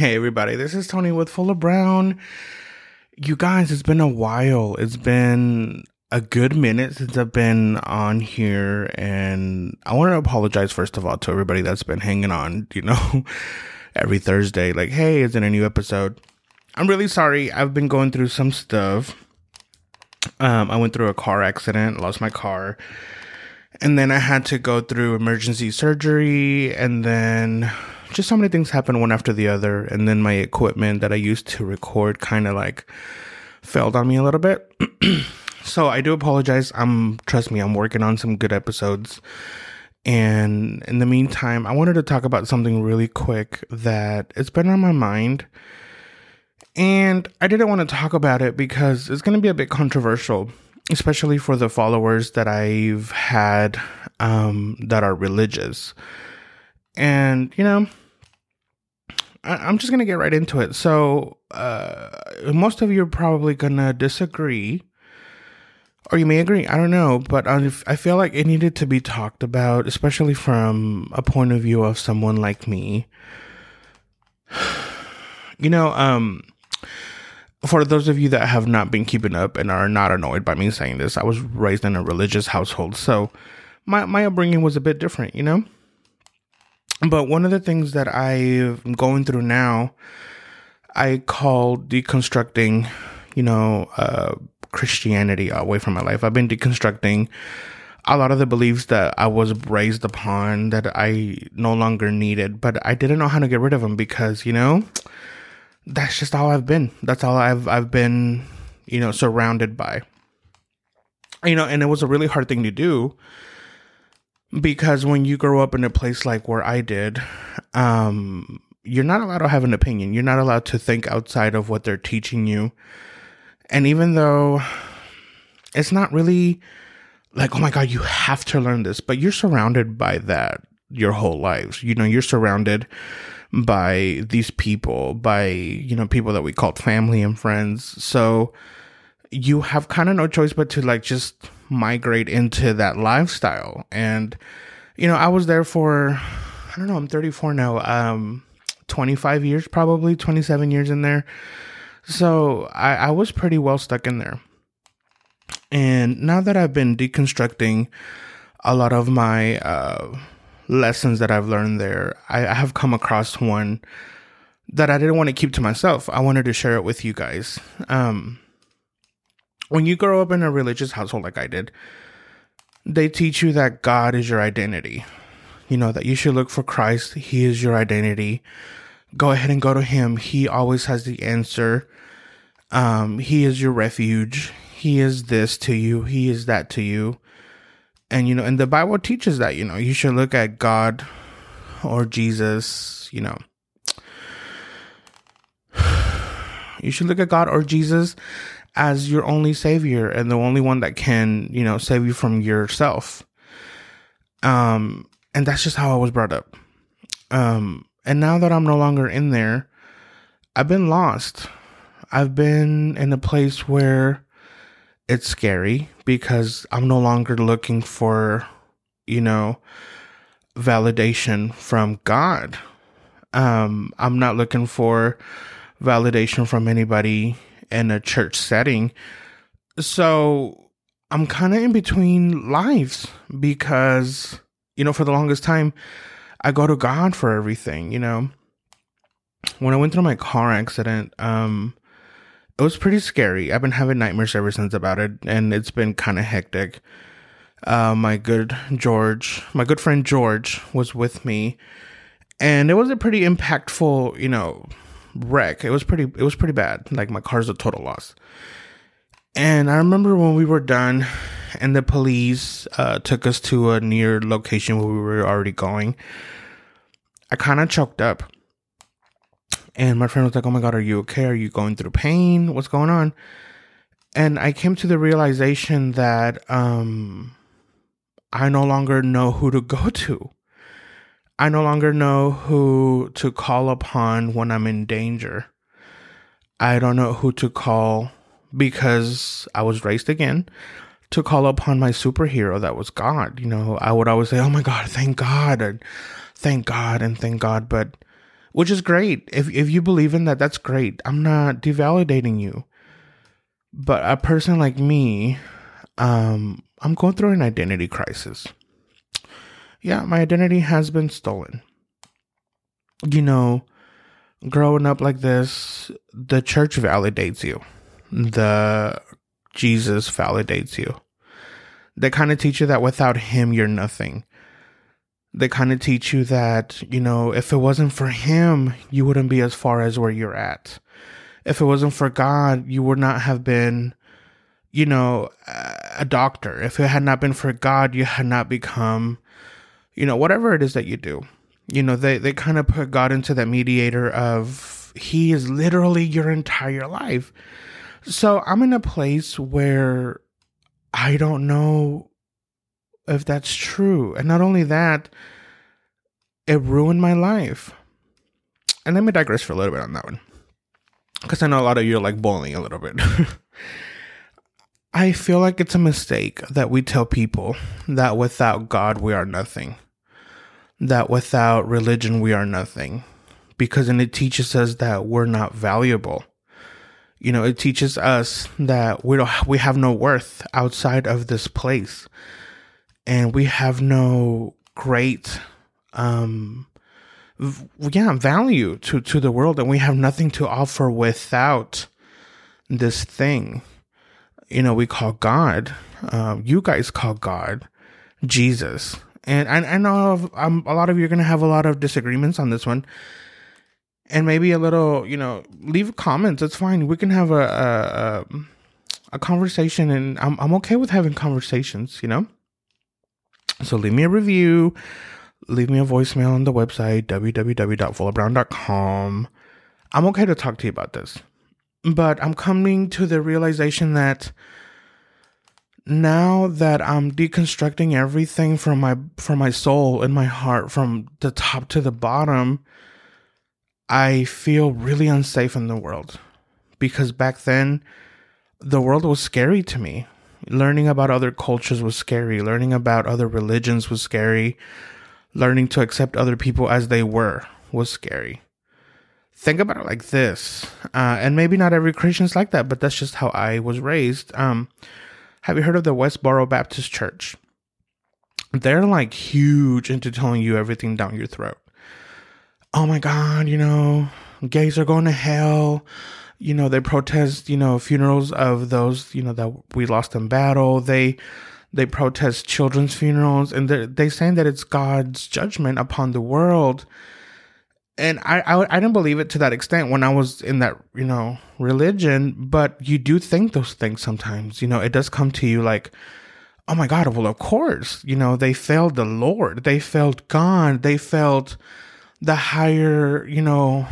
Hey, everybody, this is Tony with Fuller Brown. You guys, it's been a while. It's been a good minute since I've been on here, and I want to apologize, first of all, to everybody that's been hanging on, you know, every Thursday. Like, hey, is it a new episode? I'm really sorry. I've been going through some stuff. Um, I went through a car accident, lost my car, and then I had to go through emergency surgery, and then just so many things happened one after the other. And then my equipment that i used to record kind of like failed on me a little bit. So i do apologize. I'm trust me i'm working on some good episodes. And in the meantime i wanted to talk about something really quick that it's been on my mind. And i didn't want to talk about it because it's going to be a bit controversial especially for the followers that i've had um, that are religious and you know I, am just gonna get right into it. So, uh, most of you are probably gonna disagree, or you may agree. I don't know, but I, I feel like it needed to be talked about, especially from a point of view of someone like me. You know, um, for those of you that have not been keeping up and are not annoyed by me saying this, I was raised in a religious household, so my my upbringing was a bit different. You know but one of the things that I'm going through now, I call deconstructing, you know, uh, Christianity away from my life. I've been deconstructing a lot of the beliefs that I was raised upon that I no longer needed, but I didn't know how to get rid of them because, you know, that's just all I've been. That's all I've I've been, you know, surrounded by. You know, and it was a really hard thing to do because when you grow up in a place like where I did, um, you're not allowed to have an opinion. You're not allowed to think outside of what they're teaching you. And even though it's not really like, oh my God, you have to learn this, but you're surrounded by that your whole lives. You know, you're surrounded by these people, by, you know, people that we called family and friends. So you have kind of no choice but to like just migrate into that lifestyle. And, you know, I was there for, I don't know, I'm 34 now, um, 25 years, probably 27 years in there. So I, I was pretty well stuck in there. And now that I've been deconstructing a lot of my uh, lessons that I've learned there, I, I have come across one that I didn't want to keep to myself. I wanted to share it with you guys. Um, when you grow up in a religious household like I did, they teach you that God is your identity. You know, that you should look for Christ. He is your identity. Go ahead and go to Him. He always has the answer. Um, he is your refuge. He is this to you. He is that to you. And, you know, and the Bible teaches that, you know, you should look at God or Jesus, you know. You should look at God or Jesus as your only savior and the only one that can, you know, save you from yourself. Um, and that's just how I was brought up. Um, and now that I'm no longer in there, I've been lost. I've been in a place where it's scary because I'm no longer looking for, you know, validation from God. Um, I'm not looking for validation from anybody in a church setting. So I'm kind of in between lives because, you know, for the longest time, I go to God for everything, you know. When I went through my car accident, um, it was pretty scary. I've been having nightmares ever since about it, and it's been kind of hectic. Uh, my good George, my good friend George, was with me, and it was a pretty impactful, you know, wreck. It was pretty it was pretty bad. Like my car's a total loss. And I remember when we were done and the police uh, took us to a near location where we were already going. I kind of choked up. And my friend was like, "Oh my god, are you okay? Are you going through pain? What's going on?" And I came to the realization that um I no longer know who to go to. I no longer know who to call upon when I'm in danger. I don't know who to call because I was raised again to call upon my superhero that was God. You know, I would always say, "Oh my God, thank God," and "Thank God," and "Thank God," but which is great. If if you believe in that, that's great. I'm not devalidating you. But a person like me, um, I'm going through an identity crisis. Yeah, my identity has been stolen. You know, growing up like this, the church validates you. The Jesus validates you. They kind of teach you that without him, you're nothing they kind of teach you that, you know, if it wasn't for him, you wouldn't be as far as where you're at. If it wasn't for God, you would not have been, you know, a doctor. If it had not been for God, you had not become, you know, whatever it is that you do. You know, they, they kind of put God into that mediator of he is literally your entire life. So I'm in a place where I don't know if that's true. And not only that, it ruined my life. And let me digress for a little bit on that one. Because I know a lot of you are like boiling a little bit. I feel like it's a mistake that we tell people that without God we are nothing. That without religion we are nothing. Because then it teaches us that we're not valuable. You know, it teaches us that we don't we have no worth outside of this place and we have no great um yeah value to to the world and we have nothing to offer without this thing. You know we call god um, you guys call god jesus. And i, I know um, a lot of you are going to have a lot of disagreements on this one. And maybe a little you know leave comments it's fine. We can have a a, a, a conversation and I'm, I'm okay with having conversations you know so leave me a review, leave me a voicemail on the website, www.fullofbrown.com. I'm okay to talk to you about this. But I'm coming to the realization that now that I'm deconstructing everything from my from my soul and my heart from the top to the bottom, I feel really unsafe in the world. Because back then the world was scary to me learning about other cultures was scary. Learning about other religions was scary. Learning to accept other people as they were was scary. Think about it like this, uh, and maybe not every Christian's like that, but that's just how I was raised. Um, have you heard of the Westboro Baptist Church? They're like huge into telling you everything down your throat. Oh my God, you know, gays are going to hell you know, they protest, you know, funerals of those, you know, that we lost in battle. They, they protest children's funerals and they're, they saying that it's God's judgment upon the world. And I, I, I didn't believe it to that extent when I was in that, you know, religion, but you do think those things sometimes, you know, it does come to you like, oh my God, well, of course, you know, they failed the Lord. They failed God. They failed the higher, you know,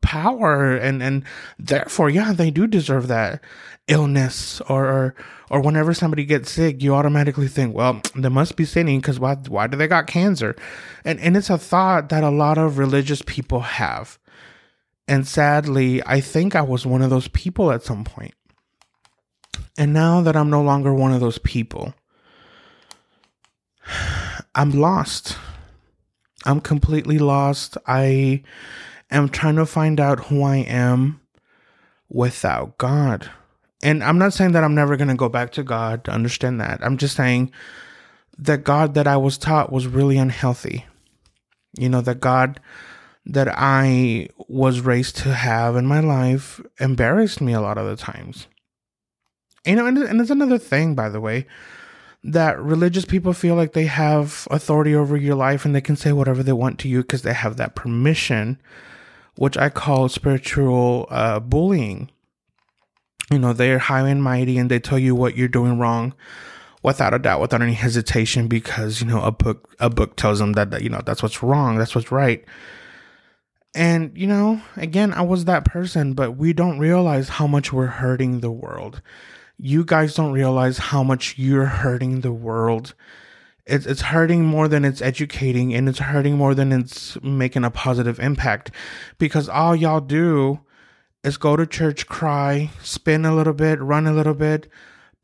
power and and therefore yeah they do deserve that illness or or, or whenever somebody gets sick you automatically think well they must be sinning because why why do they got cancer? And and it's a thought that a lot of religious people have. And sadly i think i was one of those people at some point. And now that i'm no longer one of those people i'm lost. I'm completely lost. I am trying to find out who I am without God. And I'm not saying that I'm never going to go back to God to understand that. I'm just saying that God that I was taught was really unhealthy. You know, that God that I was raised to have in my life embarrassed me a lot of the times. You know, and, and it's another thing, by the way, that religious people feel like they have authority over your life and they can say whatever they want to you because they have that permission which I call spiritual uh, bullying. You know, they're high and mighty and they tell you what you're doing wrong without a doubt, without any hesitation, because, you know, a book, a book tells them that, that, you know, that's what's wrong, that's what's right. And, you know, again, I was that person, but we don't realize how much we're hurting the world. You guys don't realize how much you're hurting the world it's it's hurting more than it's educating and it's hurting more than it's making a positive impact because all y'all do is go to church cry spin a little bit run a little bit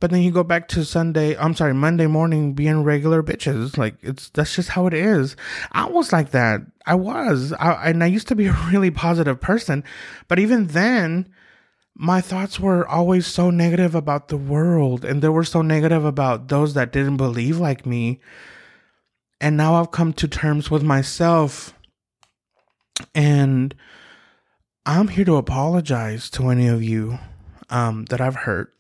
but then you go back to Sunday, I'm sorry, Monday morning being regular bitches. Like it's that's just how it is. I was like that. I was. I, and I used to be a really positive person, but even then my thoughts were always so negative about the world and they were so negative about those that didn't believe like me. And now I've come to terms with myself and I'm here to apologize to any of you um, that I've hurt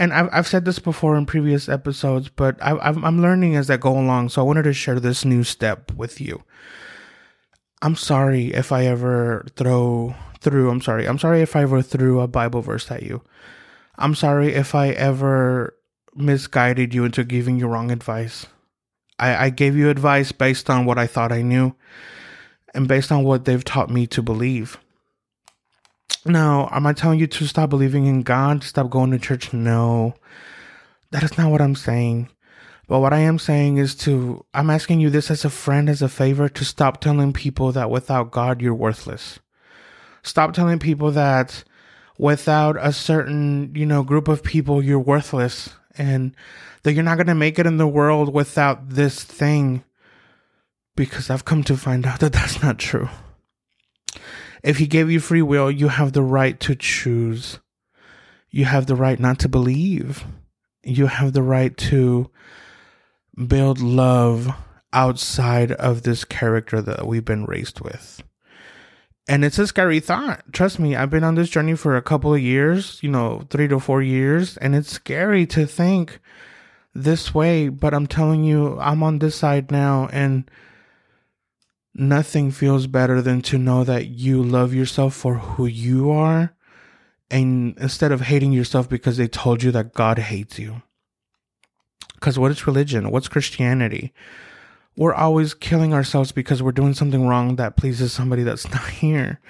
and I've, I've said this before in previous episodes, but I, I'm learning as I go along. So I wanted to share this new step with you. I'm sorry if I ever throw through, I'm sorry. I'm sorry if I ever threw a Bible verse at you. I'm sorry if I ever misguided you into giving you wrong advice. I, I gave you advice based on what I thought I knew and based on what they've taught me to believe. Now, am I telling you to stop believing in God, stop going to church? No. That is not what I'm saying. But what I am saying is to, I'm asking you this as a friend, as a favor, to stop telling people that without God, you're worthless. Stop telling people that without a certain, you know, group of people, you're worthless and that you're not going to make it in the world without this thing. Because I've come to find out that that's not true. If he gave you free will, you have the right to choose. You have the right not to believe. You have the right to build love outside of this character that we've been raised with. And it's a scary thought. Trust me, I've been on this journey for a couple of years, you know, three to four years, and it's scary to think this way. But I'm telling you, I'm on this side now, and nothing feels better than to know that you love yourself for who you are and instead of hating yourself because they told you that God hates you. Because what is religion? What's Christianity? We're always killing ourselves because we're doing something wrong that pleases somebody that's not here.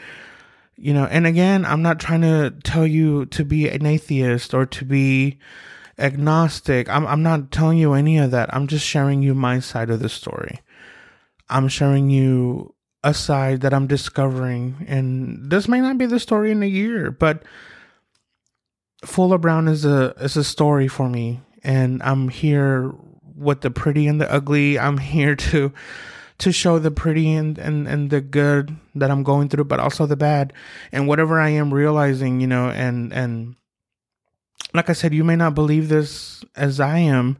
You know, and again, I'm not trying to tell you to be an atheist or to be agnostic. I'm I'm not telling you any of that. I'm just sharing you my side of the story. I'm sharing you a side that I'm discovering. And this may not be the story in a year, but Fuller Brown is a is a story for me. And I'm here with the pretty and the ugly. I'm here to to show the pretty and, and, and the good that I'm going through, but also the bad. And whatever I am realizing, you know, and and like I said, you may not believe this as I am,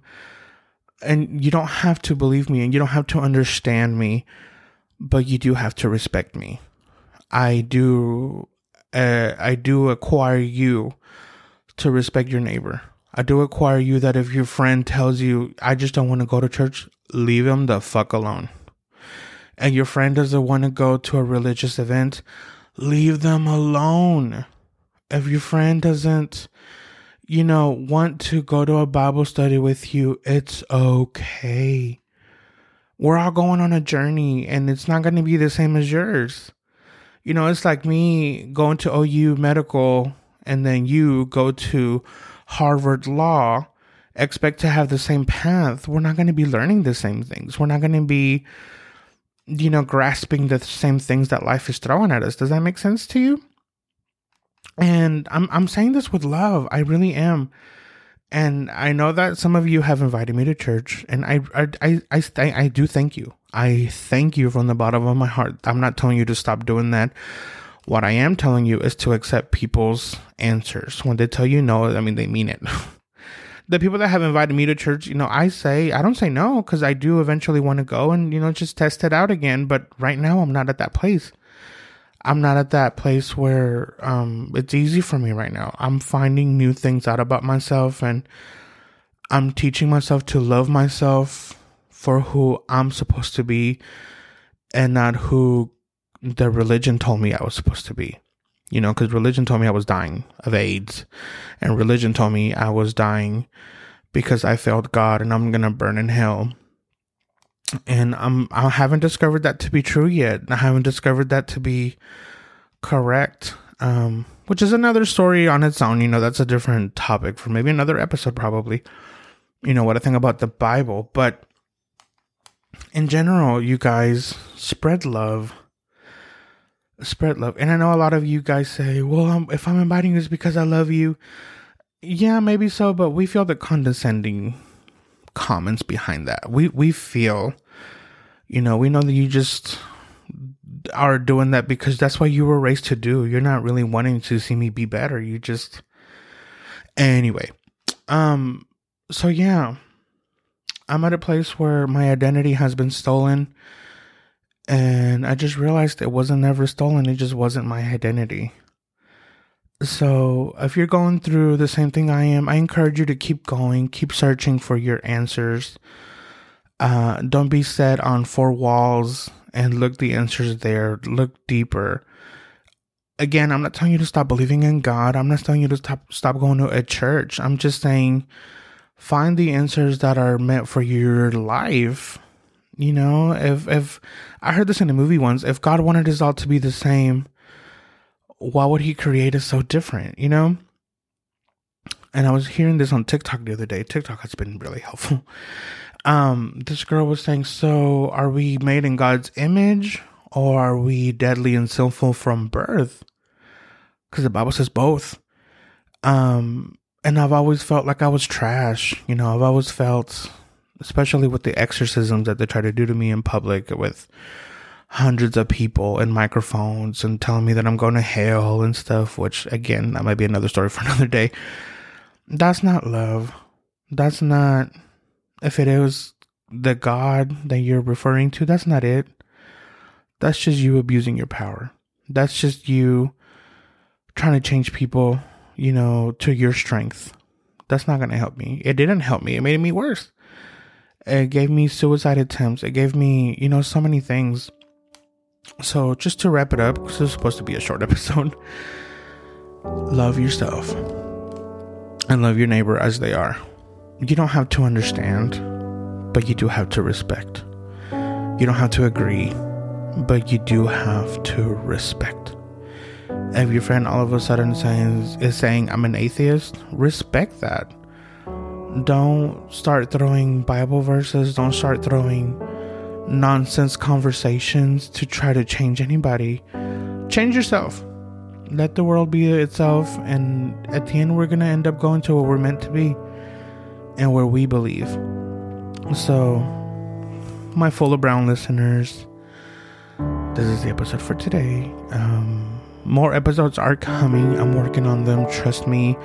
and you don't have to believe me and you don't have to understand me, but you do have to respect me. I do uh, I do acquire you to respect your neighbor. I do require you that if your friend tells you, I just don't want to go to church, leave him the fuck alone. And your friend doesn't want to go to a religious event, leave them alone. If your friend doesn't you know, want to go to a Bible study with you, it's okay. We're all going on a journey and it's not going to be the same as yours. You know, it's like me going to OU medical and then you go to Harvard Law, expect to have the same path. We're not going to be learning the same things. We're not going to be, you know, grasping the same things that life is throwing at us. Does that make sense to you? And I'm I'm saying this with love. I really am. And I know that some of you have invited me to church, and I I I I, I do thank you. I thank you from the bottom of my heart. I'm not telling you to stop doing that. What I am telling you is to accept people's answers. When they tell you no, I mean they mean it. the people that have invited me to church, you know, I say I don't say no because I do eventually want to go and you know just test it out again. But right now I'm not at that place. I'm not at that place where um, it's easy for me right now. I'm finding new things out about myself and I'm teaching myself to love myself for who I'm supposed to be and not who the religion told me I was supposed to be. You know, because religion told me I was dying of AIDS, and religion told me I was dying because I failed God and I'm to burn in hell and I'm I haven't discovered that to be true yet. I haven't discovered that to be correct. Um, which is another story on its own. You know, that's a different topic for maybe another episode, probably. You know what I think about the Bible, but in general, you guys spread love. Spread love, and I know a lot of you guys say, "Well, I'm, if I'm inviting you, it's because I love you." Yeah, maybe so, but we feel the condescending comments behind that. We we feel, you know, we know that you just are doing that because that's what you were raised to do. You're not really wanting to see me be better. You just anyway. Um so yeah. I'm at a place where my identity has been stolen and I just realized it wasn't ever stolen. It just wasn't my identity. So, if you're going through the same thing I am, I encourage you to keep going, keep searching for your answers. Uh, don't be set on four walls and look the answers there. Look deeper. Again, I'm not telling you to stop believing in God. I'm not telling you to stop stop going to a church. I'm just saying find the answers that are meant for your life. You know, if if I heard this in a movie once, if God wanted us all to be the same, why would he create us so different, you know? And I was hearing this on TikTok the other day. TikTok has been really helpful. Um, this girl was saying, So are we made in God's image or are we deadly and sinful from birth? Because the Bible says both. Um, and I've always felt like I was trash. You know, I've always felt, especially with the exorcisms that they try to do to me in public with hundreds of people and microphones and telling me that I'm going to hell and stuff, which again, that might be another story for another day. That's not love. That's not, if it is the God that you're referring to, that's not it. That's just you abusing your power. That's just you trying to change people, you know, to your strength. That's not going to help me. It didn't help me. It made me worse. It gave me suicide attempts. It gave me, you know, so many things so, just to wrap it up, because this is supposed to be a short episode, love yourself and love your neighbor as they are. You don't have to understand, but you do have to respect. You don't have to agree, but you do have to respect. If your friend all of a sudden says, is saying, I'm an atheist, respect that. Don't start throwing Bible verses, don't start throwing nonsense conversations to try to change anybody. Change yourself. Let the world be itself, and at the end, we're gonna end up going to where we're meant to be and where we believe. So, my Fuller Brown listeners, this is the episode for today. Um, more episodes are coming. I'm working on them. Trust me.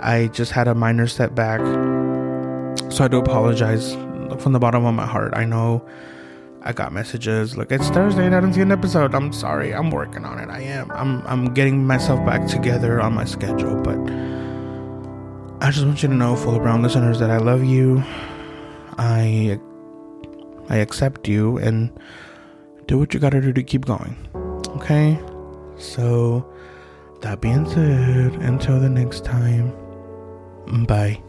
I just had a minor setback. So I do apologize from the bottom of my heart. I know I got messages like it's Thursday and I didn't see an episode. I'm sorry. I'm working on it. I am. I'm I'm getting myself back together on my schedule, but I just want you to know, Fuller Brown listeners, that I love you. I I accept you and do what you gotta do to keep going. Okay? So that being said, until the next time, bye.